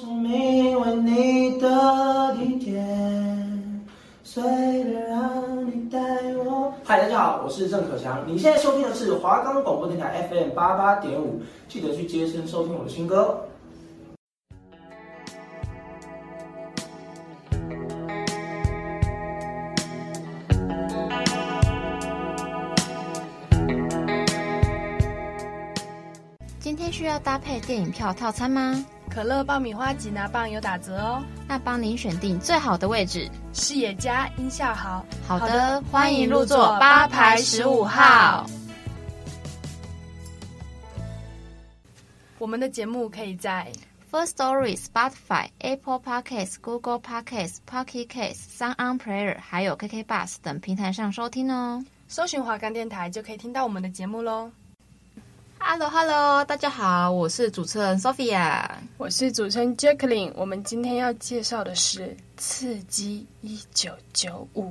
生命为你的地点，随便让你带我。嗨，大家好，我是郑可强。你现在收听的是华冈广播电台 FM 八八点五，记得去接声收听我的新歌。今天需要搭配电影票套餐吗？可乐爆米花吉拿棒有打折哦，那帮您选定最好的位置，视野佳，音效好。好的，欢迎入座八排十五号。我们的节目可以在 First Story、Spotify、Apple Podcasts、Google Podcasts、Pocket Casts、SoundOn Player，还有 KK Bus 等平台上收听哦。搜寻华冈电台就可以听到我们的节目喽。Hello，Hello，大家好，我是主持人 Sophia，我是主持人 Jacqueline。我们今天要介绍的是《刺激一九九五》。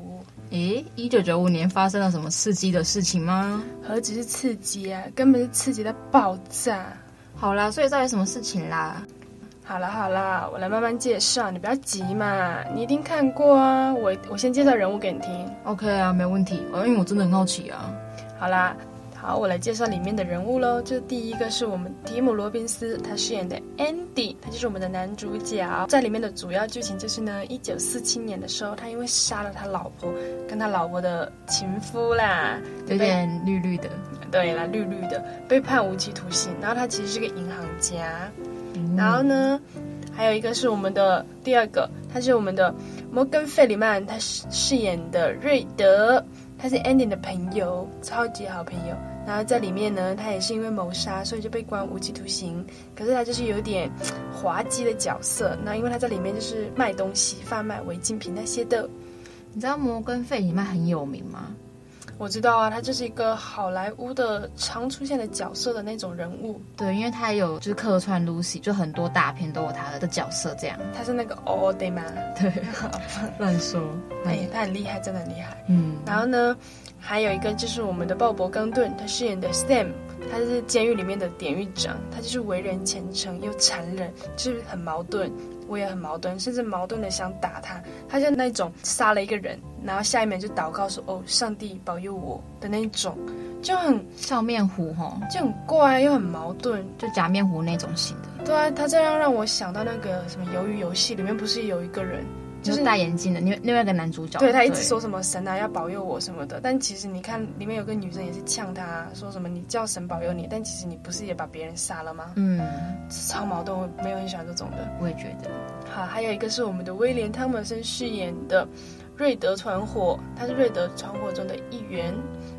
诶，一九九五年发生了什么刺激的事情吗？何止是刺激啊，根本是刺激到爆炸。好啦，所以到底什么事情啦？好啦好啦，我来慢慢介绍，你不要急嘛，你一定看过啊。我我先介绍人物给你听。OK 啊，没问题，因为我真的很好奇啊。好啦。好，我来介绍里面的人物喽。就第一个是我们提姆·罗宾斯，他饰演的 Andy，他就是我们的男主角。在里面的主要剧情就是呢，一九四七年的时候，他因为杀了他老婆跟他老婆的情夫啦，有点绿绿的，对啦，绿绿的，被判无期徒刑。然后他其实是个银行家。嗯、然后呢，还有一个是我们的第二个，他是我们的摩根·费里曼，他饰饰演的瑞德，他是 Andy 的朋友，超级好朋友。然后在里面呢，他也是因为谋杀，所以就被关无期徒刑。可是他就是有点滑稽的角色。那因为他在里面就是卖东西、贩卖违禁品那些的。你知道摩根费里曼很有名吗？我知道啊，他就是一个好莱坞的常出现的角色的那种人物。对，因为他有就是客串 Lucy，就很多大片都有他的角色这样。他是那个 All Day Man。对，乱说。哎，他很厉害，真的很厉害。嗯，然后呢？还有一个就是我们的鲍勃·冈顿，他饰演的 Sam，他是监狱里面的典狱长，他就是为人虔诚又残忍，就是很矛盾。我也很矛盾，甚至矛盾的想打他。他就那种杀了一个人，然后下一秒就祷告说：“哦，上帝保佑我的那种，就很笑面虎吼，就很怪又很矛盾，就假面虎那种型的。对啊，他这样让我想到那个什么《鱿鱼游戏》里面不是有一个人。就是戴眼镜的另另外一个男主角，对，他一直说什么神啊要保佑我什么的，但其实你看里面有个女生也是呛他说什么你叫神保佑你，但其实你不是也把别人杀了吗？嗯，超矛盾，我没有很喜欢这种的。我也觉得。好，还有一个是我们的威廉汤姆森饰演的瑞德传火，他是瑞德传火中的一员，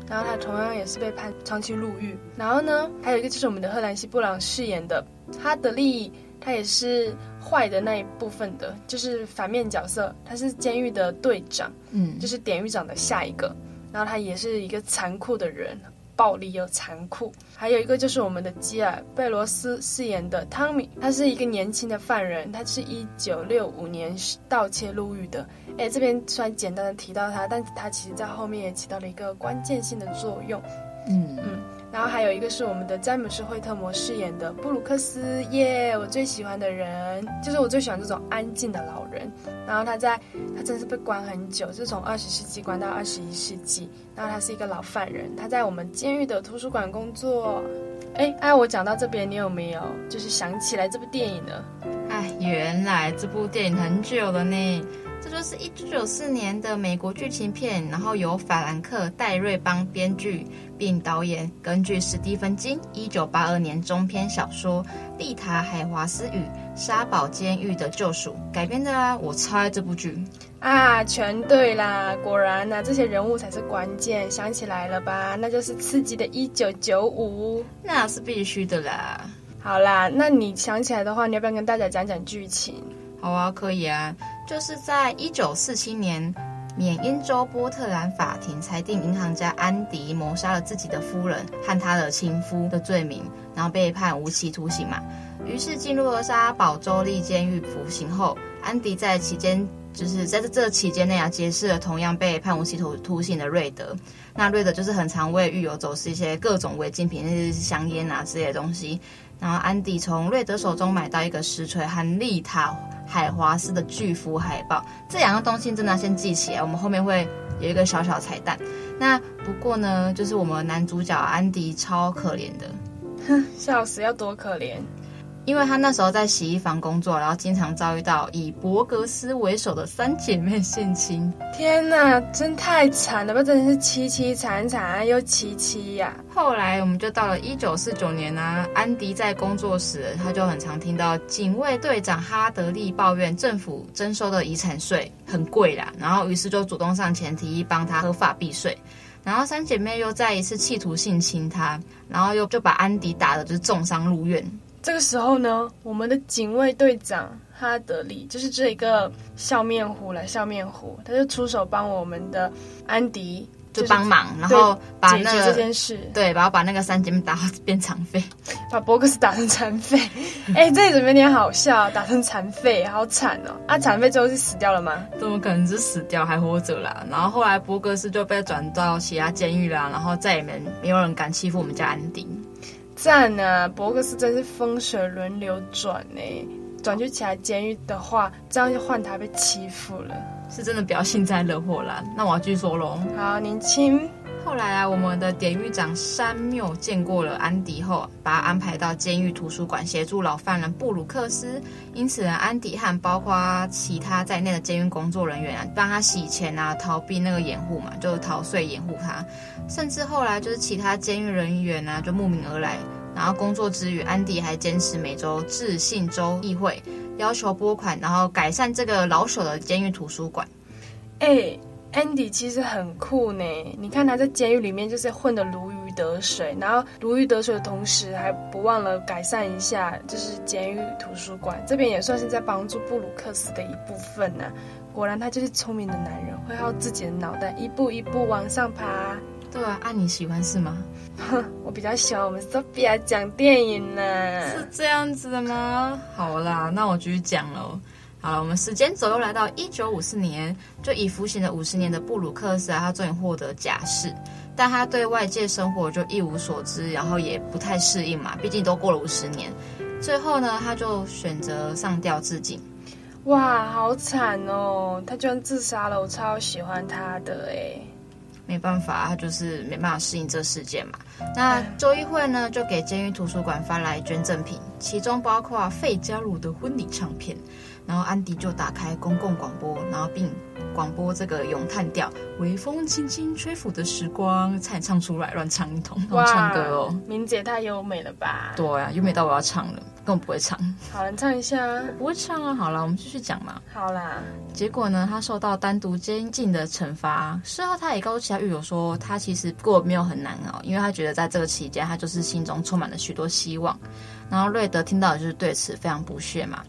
然后他同样也是被判长期入狱。然后呢，还有一个就是我们的赫兰西布朗饰演的哈德利。他也是坏的那一部分的，就是反面角色。他是监狱的队长，嗯，就是典狱长的下一个。然后他也是一个残酷的人，暴力又残酷。还有一个就是我们的基尔贝罗斯饰演的汤米，他是一个年轻的犯人，他是一九六五年盗窃入狱的。哎，这边虽然简单的提到他，但他其实在后面也起到了一个关键性的作用。嗯嗯。然后还有一个是我们的詹姆斯·惠特摩饰演的布鲁克斯耶我最喜欢的人，就是我最喜欢这种安静的老人。然后他在，他真的是被关很久，是从二十世纪关到二十一世纪。然后他是一个老犯人，他在我们监狱的图书馆工作。哎，哎，我讲到这边，你有没有就是想起来这部电影呢？哎，原来这部电影很久了呢。这就是一九九四年的美国剧情片，然后由法兰克·戴瑞邦编剧并导演，根据史蒂芬金一九八二年中篇小说《丽塔·海华斯与沙堡监狱的救赎》改编的啊！我超爱这部剧啊，全对啦！果然呢、啊，这些人物才是关键，想起来了吧？那就是刺激的一九九五，那是必须的啦！好啦，那你想起来的话，你要不要跟大家讲讲剧情？好啊，可以啊。就是在一九四七年，缅因州波特兰法庭裁定银行家安迪谋杀了自己的夫人和他的情夫的罪名，然后被判无期徒刑嘛。于是进入了沙堡州立监狱服刑后，安迪在期间就是在这这期间内啊，结识了同样被判无期徒徒刑的瑞德。那瑞德就是很常为狱友走私一些各种违禁品，那些香烟啊之类的东西。然后安迪从瑞德手中买到一个石锤和丽塔海华斯的巨幅海报，这两个东西真的要先记起来，我们后面会有一个小小彩蛋。那不过呢，就是我们男主角安迪超可怜的，哼，笑死，要多可怜。因为他那时候在洗衣房工作，然后经常遭遇到以伯格斯为首的三姐妹性侵。天哪，真太惨了吧！真的是凄凄惨惨又凄凄呀。后来我们就到了一九四九年啊，安迪在工作时，他就很常听到警卫队长哈德利抱怨政府征收的遗产税很贵啦，然后于是就主动上前提议帮他合法避税。然后三姐妹又再一次企图性侵他，然后又就把安迪打的就是重伤入院。这个时候呢，我们的警卫队长哈德利就是这一个笑面虎来，笑面虎，他就出手帮我们的安迪就帮忙，然后把那个这件事，对，然后把那个三姐妹打变残废，把博格斯打成残废。哎，这里怎么有点好笑？打成残废，好惨哦！啊，残废之后是死掉了吗？怎么可能是死掉，还活着啦？然后后来博格斯就被转到其他监狱啦，然后再也没没有人敢欺负我们家安迪。赞啊！博克斯真是风水轮流转呢，转去其他监狱的话，这样就换他被欺负了，是真的比较幸灾乐祸啦。那我要继续说喽。好，年轻。后来啊，我们的典狱长山缪见过了安迪后，把他安排到监狱图书馆协助老犯人布鲁克斯。因此呢，安迪和包括其他在内的监狱工作人员啊，帮他洗钱啊，逃避那个掩护嘛，就逃税掩护他。甚至后来就是其他监狱人员啊，就慕名而来。然后工作之余，安迪还坚持每周致信州议会，要求拨款，然后改善这个老朽的监狱图书馆。哎，Andy 其实很酷呢。你看他在监狱里面就是混得如鱼得水，然后如鱼得水的同时，还不忘了改善一下就是监狱图书馆这边，也算是在帮助布鲁克斯的一部分呢。果然他就是聪明的男人，会靠自己的脑袋一步一步往上爬。对啊，啊你喜欢是吗？哼，我比较喜欢我们 Sophia 讲电影呢。是这样子的吗？好啦，那我继续讲喽。好了，我们时间轴又来到一九五四年，就已服刑了五十年的布鲁克斯啊，他终于获得假释，但他对外界生活就一无所知，然后也不太适应嘛，毕竟都过了五十年。最后呢，他就选择上吊自尽。哇，好惨哦！他居然自杀了，我超喜欢他的哎。没办法，他就是没办法适应这世界嘛。那周一会呢，就给监狱图书馆发来捐赠品，其中包括费加罗的婚礼唱片。然后安迪就打开公共广播，然后并广播这个咏叹调，微风轻轻吹拂的时光，才唱出来，乱唱一通，乱唱歌哦。明姐太优美了吧？对啊，优美到我要唱了，根本不会唱。好了，唱一下。不会唱啊。好了，我们继续讲嘛。好啦。结果呢，他受到单独监禁的惩罚。事后他也告诉其他狱友说，他其实过没有很难熬，因为他觉得在这个期间，他就是心中充满了许多希望。然后瑞德听到的就是对此非常不屑嘛。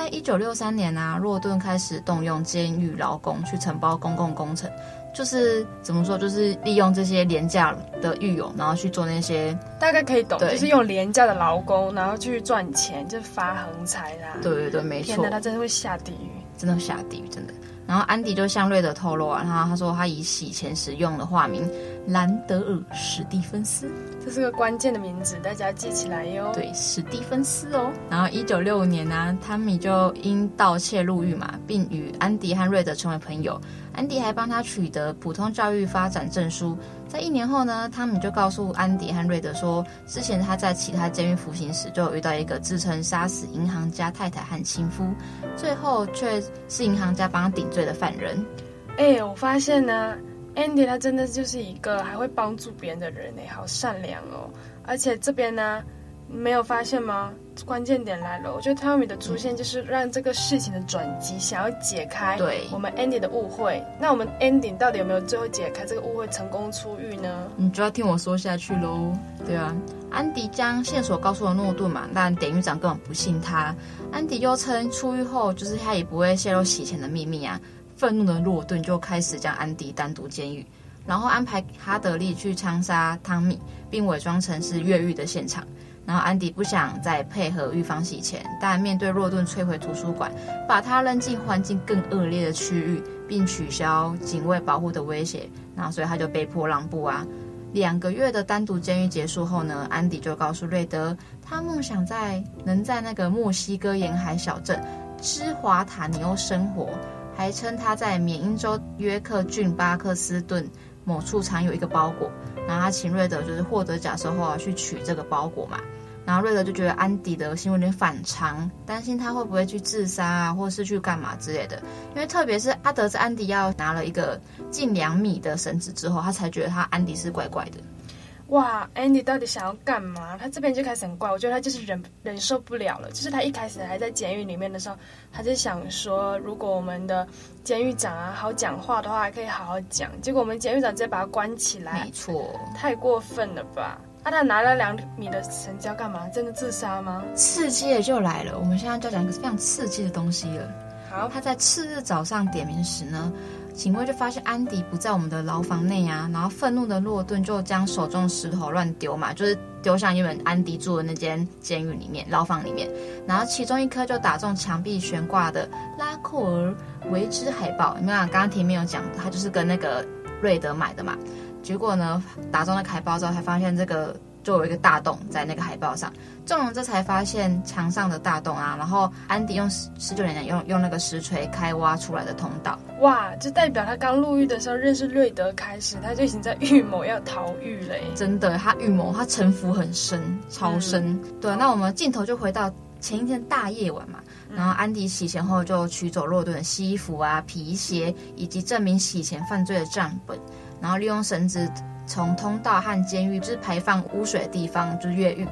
在一九六三年啊，洛顿开始动用监狱劳工去承包公共工程，就是怎么说，就是利用这些廉价的狱友，然后去做那些大概可以懂，就是用廉价的劳工，然后去赚钱，就发横财啦。对对对，没错。天哪，他真的会下地狱，真的会下地狱，真的。然后安迪就向瑞德透露啊，他他说他以洗钱时用的化名兰德尔史蒂芬斯，这是个关键的名字，大家记起来哟。对，史蒂芬斯哦。然后一九六五年呢、啊，汤米就因盗窃入狱嘛，并与安迪和瑞德成为朋友。安迪还帮他取得普通教育发展证书。在一年后呢，汤米就告诉安迪和瑞德说，之前他在其他监狱服刑时，就有遇到一个自称杀死银行家太太和亲夫，最后却是银行家帮他顶罪的犯人。哎、欸，我发现呢，Andy 他真的就是一个还会帮助别人的人哎，好善良哦。而且这边呢，你没有发现吗？关键点来了，我觉得 Tommy 的出现就是让这个事情的转机，想要解开对我们 Andy 的误会。那我们 Andy 到底有没有最后解开这个误会，成功出狱呢？你就要听我说下去喽。对啊，安迪将线索告诉了诺顿嘛，但典狱长根本不信他。安迪又称出狱后，就是他也不会泄露洗钱的秘密啊。愤怒的诺顿就开始将安迪单独监狱，然后安排哈德利去枪杀汤米，并伪装成是越狱的现场。然后安迪不想再配合狱方洗钱，但面对洛顿摧毁图书馆，把他扔进环境更恶劣的区域，并取消警卫保护的威胁，然后所以他就被迫让步啊。两个月的单独监狱结束后呢，安迪就告诉瑞德，他梦想在能在那个墨西哥沿海小镇芝华塔尼欧生活，还称他在缅因州约克郡巴克斯顿某处藏有一个包裹，然后他请瑞德就是获得假释后啊去取这个包裹嘛。然后瑞德就觉得安迪的行为有点反常，担心他会不会去自杀啊，或是去干嘛之类的。因为特别是阿德在安迪要拿了一个近两米的绳子之后，他才觉得他安迪是怪怪的。哇，，Andy 到底想要干嘛？他这边就开始很怪，我觉得他就是忍忍受不了了。就是他一开始还在监狱里面的时候，他就想说，如果我们的监狱长啊好讲话的话，还可以好好讲。结果我们监狱长直接把他关起来，没错，太过分了吧？啊，他拿了两米的绳子要干嘛？真的自杀吗？刺激的就来了，我们现在就要讲一个非常刺激的东西了。好，他在次日早上点名时呢，警卫就发现安迪不在我们的牢房内啊，然后愤怒的洛顿就将手中的石头乱丢嘛，就是丢向原本安迪住的那间监狱里面牢房里面，然后其中一颗就打中墙壁悬挂的拉库尔维兹海报，你们俩刚刚前面有讲，他就是跟那个瑞德买的嘛。结果呢，打中了海报之后，才发现这个就有一个大洞在那个海报上。众人这才发现墙上的大洞啊，然后安迪用十九年用用那个石锤开挖出来的通道。哇，就代表他刚入狱的时候认识瑞德开始，他就已经在预谋要逃狱了。真的，他预谋，他城府很深，超深。嗯、对，那我们镜头就回到前一天大夜晚嘛，然后安迪洗钱后就取走洛顿的西服啊、皮鞋以及证明洗钱犯罪的账本。然后利用绳子从通道和监狱就是排放污水的地方就是越狱，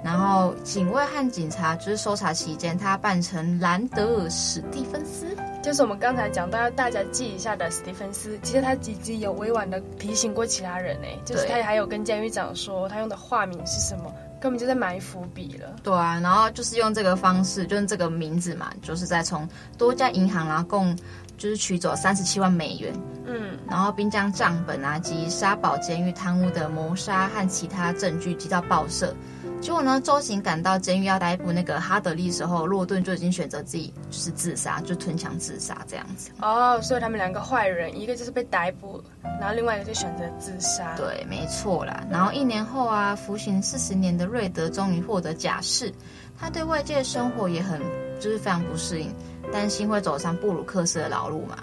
然后警卫和警察就是搜查期间，他扮成兰德尔史蒂芬斯，就是我们刚才讲到要大家记一下的史蒂芬斯。其实他几集有委婉的提醒过其他人呢，就是他还有跟监狱长说他用的化名是什么，根本就在埋伏笔了。对啊，然后就是用这个方式，就是这个名字嘛，就是在从多家银行然后共。就是取走三十七万美元，嗯，然后并将账本啊及沙堡监狱贪污的谋杀和其他证据寄到报社。结果呢，周行赶到监狱要逮捕那个哈德利的时候，洛顿就已经选择自己就是自杀，就吞枪自杀这样子。哦，所以他们两个坏人，一个就是被逮捕，然后另外一个就选择自杀。对，没错啦。然后一年后啊，服刑四十年的瑞德终于获得假释，他对外界的生活也很就是非常不适应。担心会走上布鲁克斯的老路嘛，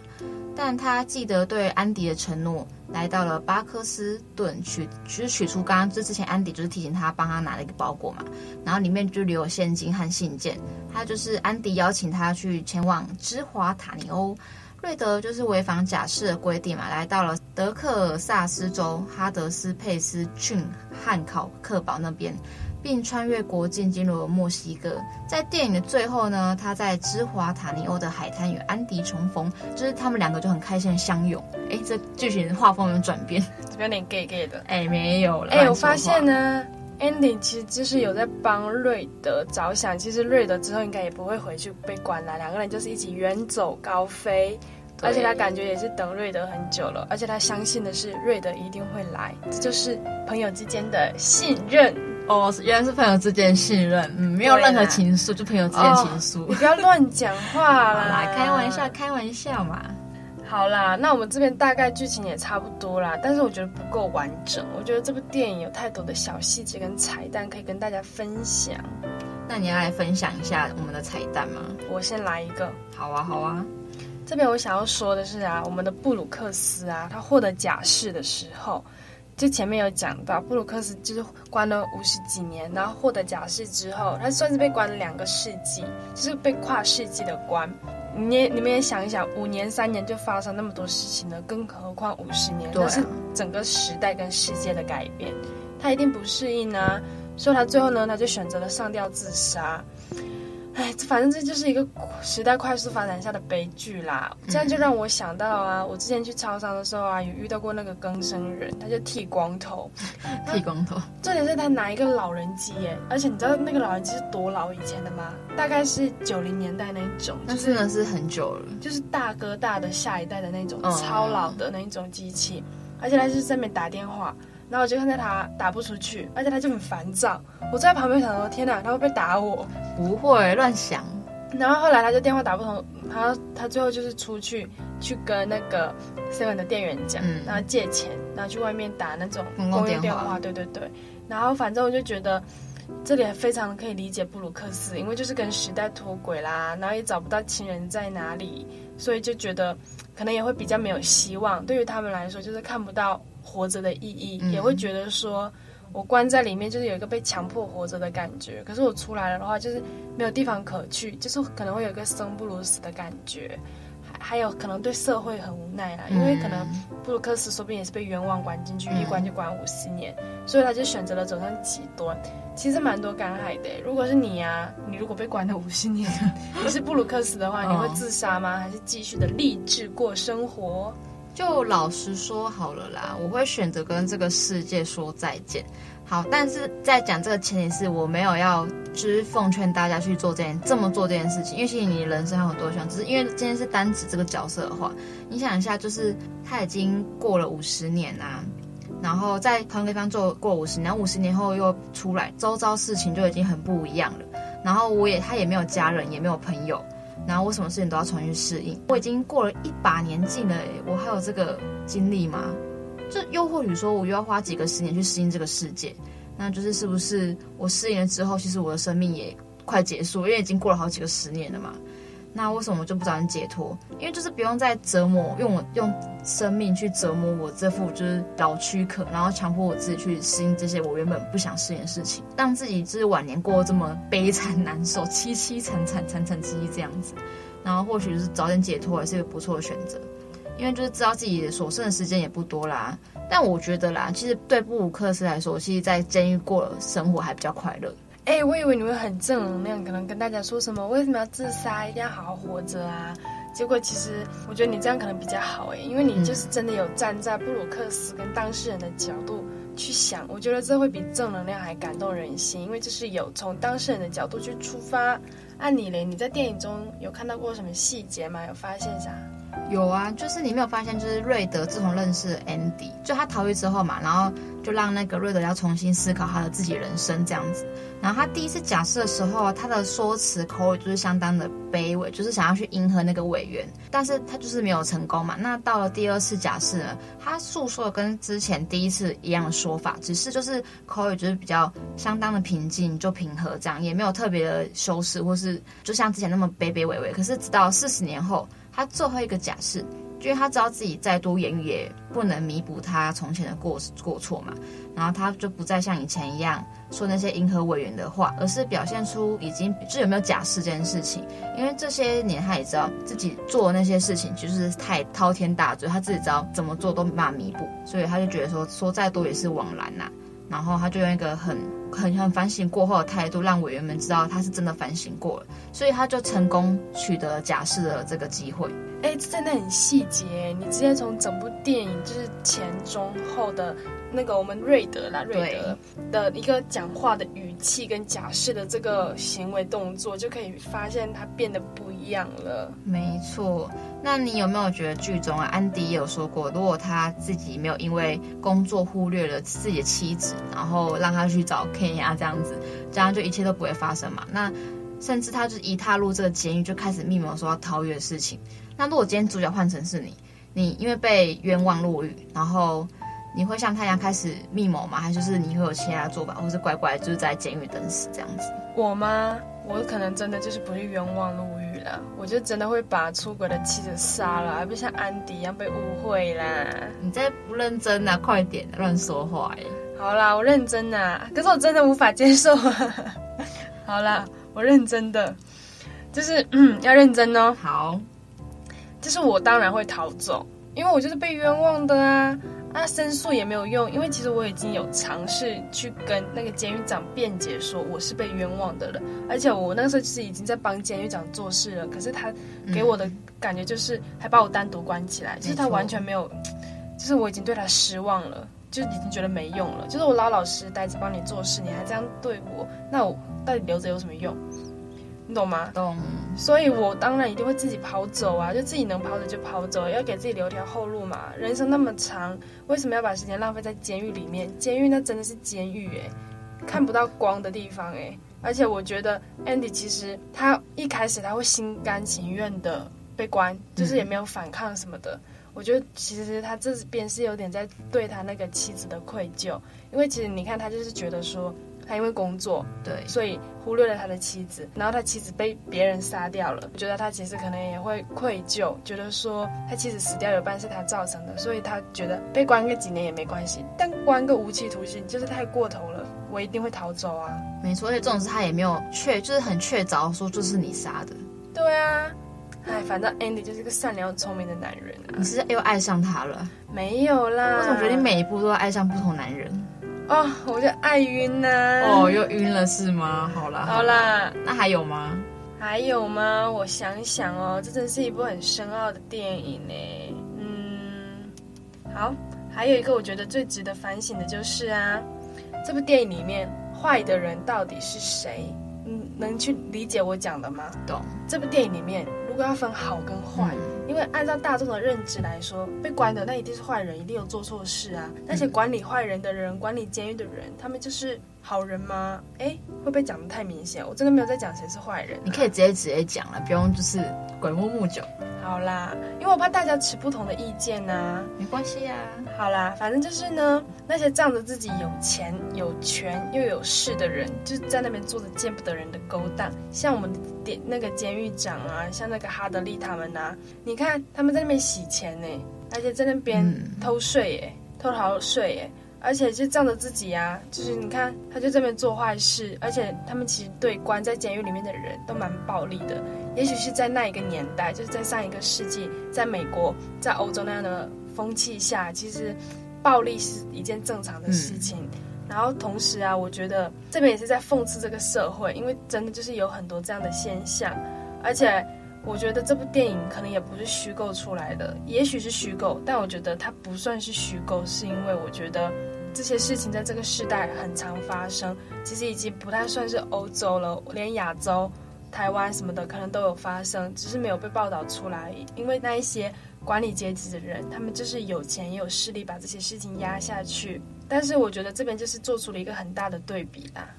但他记得对安迪的承诺，来到了巴克斯顿取，其实取出刚刚这之前安迪就是提醒他帮他拿了一个包裹嘛，然后里面就留有现金和信件，他就是安迪邀请他去前往芝华塔尼欧，瑞德就是违反假释的规定嘛，来到了德克萨斯州哈德斯佩斯郡汉考克堡那边。并穿越国境进入了墨西哥。在电影的最后呢，他在芝华塔尼欧的海滩与安迪重逢，就是他们两个就很开心的相拥。哎，这剧情画风有转变，有点 gay gay 的。哎，没有了。哎，我发现呢，Andy 其实就是有在帮瑞德着想。其实瑞德之后应该也不会回去被关了，两个人就是一起远走高飞。而且他感觉也是等瑞德很久了，而且他相信的是瑞德一定会来，这就是朋友之间的信任。哦，原来是朋友之间信任，嗯，没有任何情愫，就朋友之间情愫。哦，你不要乱讲话啦，啦，开玩笑，开玩笑嘛。好啦，那我们这边大概剧情也差不多啦，但是我觉得不够完整。我觉得这部电影有太多的小细节跟彩蛋可以跟大家分享。那你要来分享一下我们的彩蛋吗？我先来一个。好啊，好啊。这边我想要说的是啊，我们的布鲁克斯啊，他获得假释的时候，就前面有讲到，布鲁克斯就是关了五十几年，然后获得假释之后，他算是被关了两个世纪，就是被跨世纪的关。你也你们也想一想，五年三年就发生那么多事情了，更何况五十年，那是整个时代跟世界的改变，他一定不适应啊，所以他最后呢，他就选择了上吊自杀。哎，反正这就是一个时代快速发展下的悲剧啦。这样就让我想到啊，我之前去超商的时候啊，有遇到过那个更生人，他就剃光头，剃光头。重点是他拿一个老人机耶，而且你知道那个老人机是多老以前的吗？大概是九零年代那种，那真的是很久了，就是大哥大的下一代的那种超老的那一种机器，而且他是在那边打电话。然后我就看到他打不出去，而且他就很烦躁。我在旁边想说：“天哪，他会不会打我？”不会，乱想。然后后来他就电话打不通，他他最后就是出去去跟那个 seven 的店员讲，嗯然后借钱，然后去外面打那种公用电话，对对对。然后反正我就觉得这里非常可以理解布鲁克斯，因为就是跟时代脱轨啦，然后也找不到亲人在哪里，所以就觉得可能也会比较没有希望。对于他们来说，就是看不到活着的意义，嗯也会觉得说。我关在里面，就是有一个被强迫活着的感觉。可是我出来了的话，就是没有地方可去，就是可能会有一个生不如死的感觉，还还有可能对社会很无奈啦。因为可能布鲁克斯说不定也是被冤枉关进去，一关就关五十年，所以他就选择了走上极端。其实蛮多感慨的。如果是你啊，你如果被关了五十年，你是布鲁克斯的话，你会自杀吗？还是继续的励志过生活？就老实说好了啦，我会选择跟这个世界说再见。好，但是在讲这个前提是我没有要，就是奉劝大家去做这件这么做这件事情，因为其实你人生还有很多选择。只是因为今天是单指这个角色的话，你想一下，就是他已经过了五十年啊，然后在同一个地方做过五十年，五十年后又出来，周遭事情就已经很不一样了。然后我也他也没有家人，也没有朋友。然后我什么事情都要重新适应，我已经过了一把年纪了，我还有这个精力吗？就又或许说，我又要花几个十年去适应这个世界，那就是是不是我适应了之后，其实我的生命也快结束，因为已经过了好几个十年了嘛。那为什么就不早点解脱？因为就是不用再折磨，用我用生命去折磨我这副就是老躯壳，然后强迫我自己去适应这些我原本不想适应的事情，让自己就是晚年过得这么悲惨难受、凄凄惨惨惨惨戚戚这样子。然后或许是早点解脱也是一个不错的选择，因为就是知道自己所剩的时间也不多啦。但我觉得啦，其实对布鲁克斯来说，其实在监狱过的生活还比较快乐。哎、欸，我以为你会很正能量，可能跟大家说什么为什么要自杀，一定要好好活着啊。结果其实我觉得你这样可能比较好哎、欸，因为你就是真的有站在布鲁克斯跟当事人的角度去想，我觉得这会比正能量还感动人心，因为就是有从当事人的角度去出发。按你嘞，你在电影中有看到过什么细节吗？有发现啥？有啊，就是你没有发现，就是瑞德自从认识 Andy，就他逃狱之后嘛，然后就让那个瑞德要重新思考他的自己人生这样子。然后他第一次假释的时候，他的说辞口语就是相当的卑微，就是想要去迎合那个委员，但是他就是没有成功嘛。那到了第二次假释呢，他诉说跟之前第一次一样的说法，只是就是口语就是比较相当的平静，就平和这样，也没有特别的修饰或是就像之前那么卑卑微微。可是直到四十年后。他最后一个假释，因为他知道自己再多言语也不能弥补他从前的过过错嘛，然后他就不再像以前一样说那些迎合委员的话，而是表现出已经就有没有假释这件事情。因为这些年他也知道自己做的那些事情就是太滔天大罪，他自己知道怎么做都没办法弥补，所以他就觉得说说再多也是枉然呐、然后他就用一个很很很反省过后的态度，让委员们知道他是真的反省过了，所以他就成功取得假释的这个机会。哎，这真的很细节，你直接从整部电影就是前中后的那个我们瑞德啦，瑞德的一个讲话的语气跟假释的这个行为动作，就可以发现他变得不一样了。没错。那你有没有觉得剧中啊，安迪也有说过，如果他自己没有因为工作忽略了自己的妻子，然后让他去找 Ken 啊这样子，这样就一切都不会发生嘛？那甚至他就一踏入这个监狱就开始密谋说要逃狱的事情。那如果今天主角换成是你，你因为被冤枉入狱，然后你会像他一样开始密谋吗？还是就是你会有其他的做法，或是乖乖就是在监狱等死这样子？我吗？我可能真的就是不是冤枉入狱了，我就真的会把出轨的妻子杀了，而不像安迪一样被误会啦。你再不认真啊，快点乱说话耶！好啦，我认真啊，可是我真的无法接受啊。好啦，我认真的，就是嗯，要认真哦。好，就是我当然会逃走，因为我就是被冤枉的啊。那申诉也没有用，因为其实我已经有尝试去跟那个监狱长辩解，说我是被冤枉的了，而且我那时候其实已经在帮监狱长做事了，可是他给我的感觉就是还把我单独关起来，嗯、就是他完全没有，就是我已经对他失望了，就已经觉得没用了，就是我老老实实待着帮你做事，你还这样对我，那我到底留着有什么用？你懂吗？懂。所以我当然一定会自己跑走啊，就自己能跑走就跑走，要给自己留条后路嘛。人生那么长，为什么要把时间浪费在监狱里面？监狱那真的是监狱诶，看不到光的地方诶。而且我觉得 Andy 其实他一开始他会心甘情愿的被关，就是也没有反抗什么的。嗯、我觉得其实他这边是有点在对他那个妻子的愧疚，因为其实你看他就是觉得说。他因为工作，对，所以忽略了他的妻子，然后他妻子被别人杀掉了。我觉得他其实可能也会愧疚，觉得说他妻子死掉有半是他造成的，所以他觉得被关个几年也没关系，但关个无期徒刑就是太过头了，我一定会逃走啊！没错，而且这种事他也没有确，就是很确凿说就是你杀的。对啊，哎，反正 Andy 就是个善良聪明的男人啊。你是又爱上他了？没有啦，我怎么觉得你每一步都要爱上不同男人？哦，我就爱晕呐、啊！哦，又晕了是吗？好啦，好啦，那还有吗？还有吗？我想想哦，这真是一部很深奥的电影呢。嗯，好，还有一个我觉得最值得反省的就是啊，这部电影里面坏的人到底是谁？嗯，能去理解我讲的吗？懂。这部电影里面如果要分好跟坏。嗯因为按照大众的认知来说，被关的那一定是坏人，一定有做错事啊。那些管理坏人的人、管理监狱的人，他们就是好人吗？哎，会不会讲的太明显？我真的没有在讲谁是坏人啊。你可以直接直接讲了，不用就是鬼木木酒。好啦，因为我怕大家持不同的意见呐、啊。没关系呀、啊。好啦，反正就是呢，那些仗着自己有钱、有权又有势的人，就在那边做着见不得人的勾当。像我们的点那个监狱长啊，像那个哈德利他们啊，你看他们在那边洗钱呢，而且在那边偷税耶，嗯、偷逃税耶。而且就仗着自己啊，就是你看，他就这边做坏事，而且他们其实对关在监狱里面的人都蛮暴力的。也许是在那一个年代，就是在上一个世纪，在美国、在欧洲那样的风气下，其实暴力是一件正常的事情。嗯、然后同时啊，我觉得这边也是在讽刺这个社会，因为真的就是有很多这样的现象，而且。我觉得这部电影可能也不是虚构出来的，也许是虚构，但我觉得它不算是虚构，是因为我觉得这些事情在这个时代很常发生，其实已经不太算是欧洲了，连亚洲、台湾什么的可能都有发生，只是没有被报道出来。因为那一些管理阶级的人，他们就是有钱也有势力，把这些事情压下去。但是我觉得这边就是做出了一个很大的对比啦。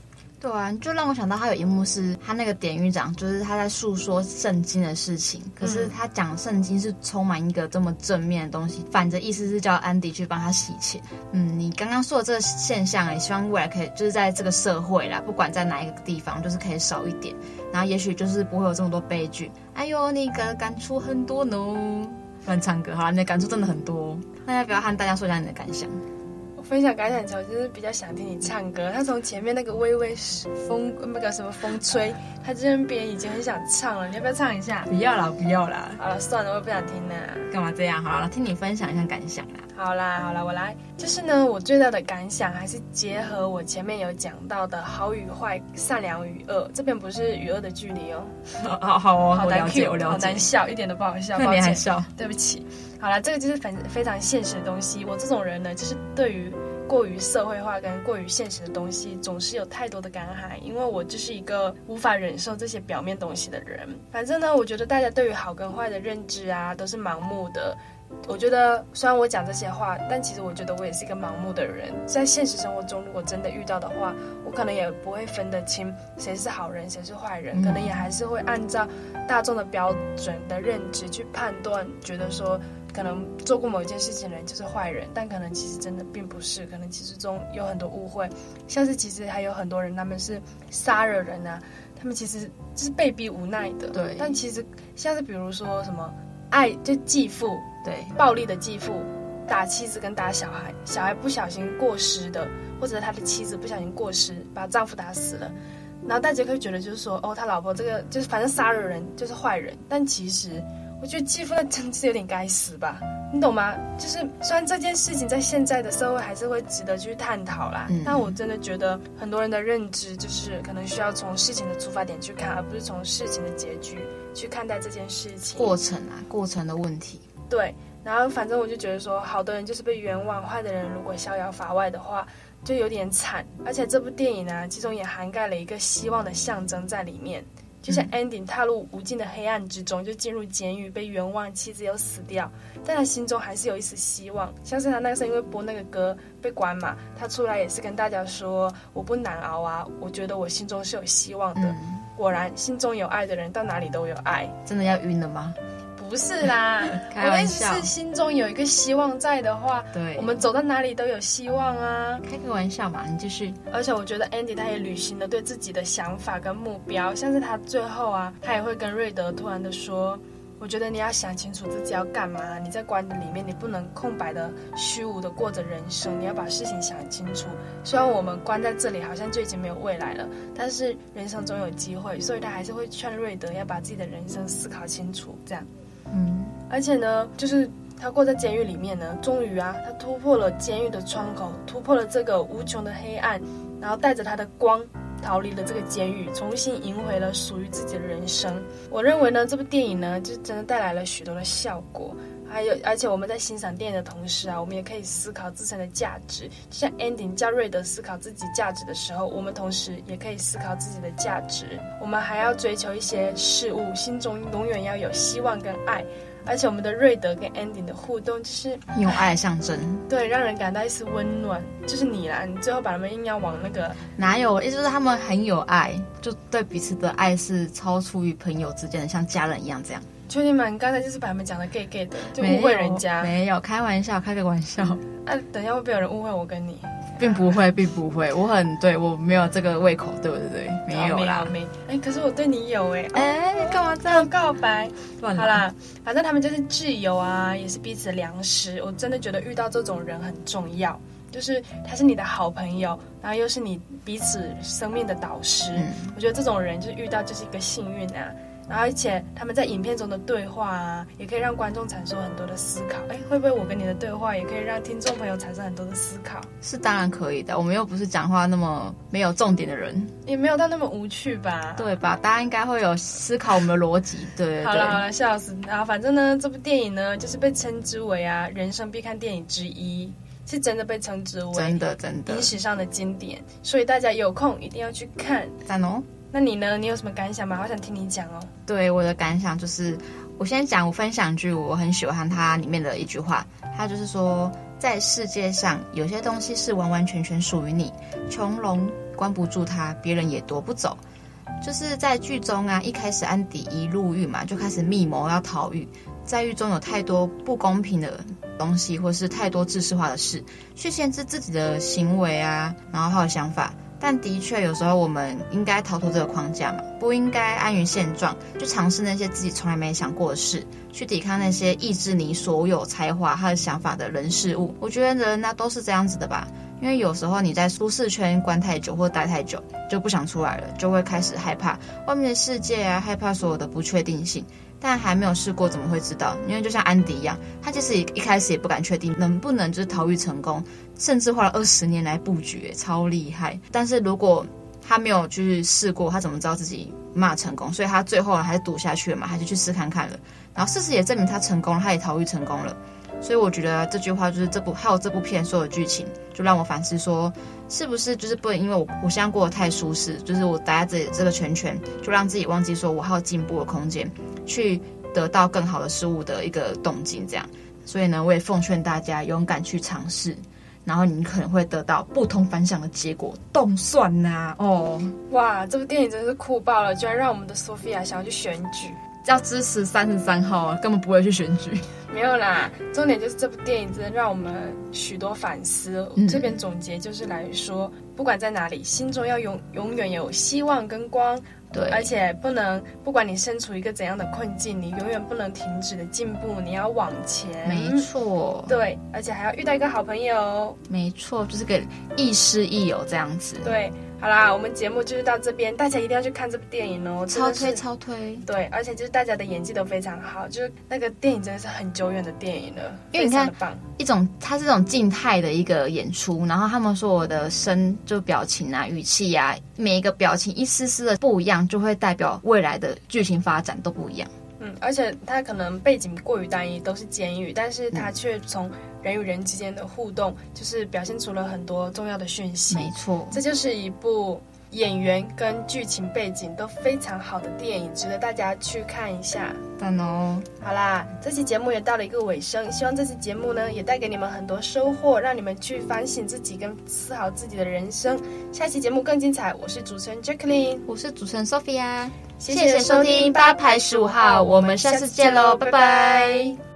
对啊，就让我想到他有一幕是他那个典狱长，就是他在诉说圣经的事情，可是他讲圣经是充满一个这么正面的东西，反着意思是叫安迪去帮他洗钱。嗯，你刚刚说的这个现象，也希望未来可以就是在这个社会啦，不管在哪一个地方，就是可以少一点，然后也许就是不会有这么多悲剧。哎呦，你的感触很多呢，乱唱歌好了，你的感触真的很多，那要不要和大家说一下你的感想？分享感想，我就是比较想听你唱歌。他从前面那个微微风，那个什么风吹，他这边已经很想唱了。你要不要唱一下？不要啦，不要啦。好了，算了，我也不想听了。干嘛这样？好了，听你分享一下感想啦。好啦，好啦，我来。就是呢，我最大的感想还是结合我前面有讲到的好与坏、善良与恶。这边不是与恶的距离哦。好好哦，好难 Q，我了解，好难笑，一点都不好笑。那你还笑？对不起。好了，这个就是非非常现实的东西。我这种人呢，就是对于。过于社会化跟过于现实的东西，总是有太多的感慨。因为我就是一个无法忍受这些表面东西的人。反正呢，我觉得大家对于好跟坏的认知啊，都是盲目的。我觉得虽然我讲这些话，但其实我觉得我也是一个盲目的人。在现实生活中，如果真的遇到的话，我可能也不会分得清谁是好人，谁是坏人，可能也还是会按照大众的标准的认知去判断，觉得说。可能做过某一件事情的人就是坏人，但可能其实真的并不是，可能其实中有很多误会，像是其实还有很多人他们是杀了人啊，他们其实是被逼无奈的。对。但其实像是比如说什么爱就继父，对，暴力的继父打妻子跟打小孩，小孩不小心过失的，或者他的妻子不小心过失把丈夫打死了，然后大家会觉得就是说哦，他老婆这个就是反正杀了人就是坏人，但其实。我觉得继父那真的是有点该死吧，你懂吗？就是虽然这件事情在现在的社会还是会值得去探讨啦，嗯、但我真的觉得很多人的认知就是可能需要从事情的出发点去看，而不是从事情的结局去看待这件事情。过程啊，过程的问题。对，然后反正我就觉得说，好的人就是被冤枉，坏的人如果逍遥法外的话，就有点惨。而且这部电影呢，其中也涵盖了一个希望的象征在里面。就像 Andy 踏入无尽的黑暗之中，就进入监狱，被冤枉，妻子又死掉，但他心中还是有一丝希望。像是他那个时候因为播那个歌被关嘛，他出来也是跟大家说：“我不难熬啊，我觉得我心中是有希望的。嗯”果然，心中有爱的人到哪里都有爱。真的要晕了吗？不是啦，我的意思是心中有一个希望在的话，对，我们走到哪里都有希望啊。开个玩笑嘛，你继续。而且我觉得 Andy 他也履行了对自己的想法跟目标，像是他最后啊，他也会跟瑞德突然的说。我觉得你要想清楚自己要干嘛。你在关的里面，你不能空白的、虚无的过着人生。你要把事情想清楚。虽然我们关在这里，好像就已经没有未来了，但是人生总有机会。所以他还是会劝瑞德要把自己的人生思考清楚。这样，嗯，而且呢，就是他过在监狱里面呢，终于啊，他突破了监狱的窗口，突破了这个无穷的黑暗，然后带着他的光。逃离了这个监狱，重新赢回了属于自己的人生。我认为呢，这部电影呢，就真的带来了许多的效果。还有，而且我们在欣赏电影的同时啊，我们也可以思考自身的价值。就像 Ending 叫瑞德思考自己价值的时候，我们同时也可以思考自己的价值。我们还要追求一些事物，心中永远要有希望跟爱。而且我们的瑞德跟 Ending 的互动就是用爱象征，对，让人感到一丝温暖。就是你啦，你最后把他们硬要往那个哪有？意思是他们很有爱，就对彼此的爱是超出于朋友之间的，像家人一样这样。确定吗？你刚才就是把他们讲的 gay gay 的，就误会人家。没有，开玩笑，开个玩笑。啊，等一下会不会有人误会我跟你？并不会，并不会，我很对我没有这个胃口，对不对？没有啦，没。哎，可是我对你有哎，哎，你干嘛这样告白？好啦，反正他们就是挚友啊，也是彼此的良师。我真的觉得遇到这种人很重要，就是他是你的好朋友，然后又是你彼此生命的导师。嗯，我觉得这种人就是遇到就是一个幸运啊。然后，而且他们在影片中的对话啊，也可以让观众产生很多的思考。哎，会不会我跟你的对话也可以让听众朋友产生很多的思考？是当然可以的。我们又不是讲话那么没有重点的人，也没有到那么无趣吧？对吧？大家应该会有思考我们的逻辑。对，好了好了，笑死。然后反正呢，这部电影呢，就是被称之为啊人生必看电影之一，是真的被称之为真的真的影史上的经典。所以大家有空一定要去看。赞哦！那你呢？你有什么感想吗？好想听你讲哦。对，我的感想就是，我先讲，我分享一句我很喜欢它里面的一句话，它就是说，在世界上有些东西是完完全全属于你，穷龙关不住它，别人也夺不走。就是在剧中啊，一开始安迪一入狱嘛，就开始密谋要逃狱，在狱中有太多不公平的东西，或是太多制式化的事，去限制自己的行为啊，然后还有想法。但的确，有时候我们应该逃脱这个框架嘛，不应该安于现状，去尝试那些自己从来没想过的事，去抵抗那些抑制你所有才华和想法的人事物。我觉得人那都是这样子的吧，因为有时候你在舒适圈关太久或待太久，就不想出来了，就会开始害怕外面的世界啊，害怕所有的不确定性。但还没有试过，怎么会知道？因为就像安迪一样，他其实一一开始也不敢确定能不能就是逃狱成功，甚至花了二十年来布局，超厉害。但是如果他没有去试过，他怎么知道自己骂成功？所以他最后还是赌下去了嘛，还是去试看看了。然后事实也证明他成功了，他也逃狱成功了。所以我觉得这句话就是这部还有这部片所有剧情，就让我反思说，是不是就是不能因为我我现在过得太舒适，就是我待在这里这个圈圈，就让自己忘记说我还有进步的空间，去得到更好的事物的一个动静这样。所以呢，我也奉劝大家勇敢去尝试，然后你可能会得到不同凡响的结果。动算呐、哦，哇，这部电影真是酷爆了，居然让我们的 Sophia 想要去选举。要支持三十三号啊，根本不会去选举。没有啦，重点就是这部电影真的让我们许多反思。嗯、这边总结就是来说，不管在哪里，心中要永永远有希望跟光。对，而且不能，不管你身处一个怎样的困境，你永远不能停止的进步，你要往前。没错。对，而且还要遇到一个好朋友。没错，就是个亦师亦友这样子。对。好啦，我们节目就是到这边，大家一定要去看这部电影哦，超推超推。对，而且就是大家的演技都非常好，就是那个电影真的是很久远的电影了，因为你看，一种它是这种静态的一个演出，然后他们说我的声就表情啊、语气啊，每一个表情一丝丝的不一样，就会代表未来的剧情发展都不一样。嗯，而且它可能背景过于单一，都是监狱，但是它却从人与人之间的互动，就是表现出了很多重要的讯息。没错，这就是一部演员跟剧情背景都非常好的电影，值得大家去看一下。赞哦！好啦，这期节目也到了一个尾声，希望这期节目呢也带给你们很多收获，让你们去反省自己跟思考自己的人生。下期节目更精彩，我是主持人 Jacqueline，我是主持人 Sophia，谢谢收听八排十五号，我们下次见喽，拜拜。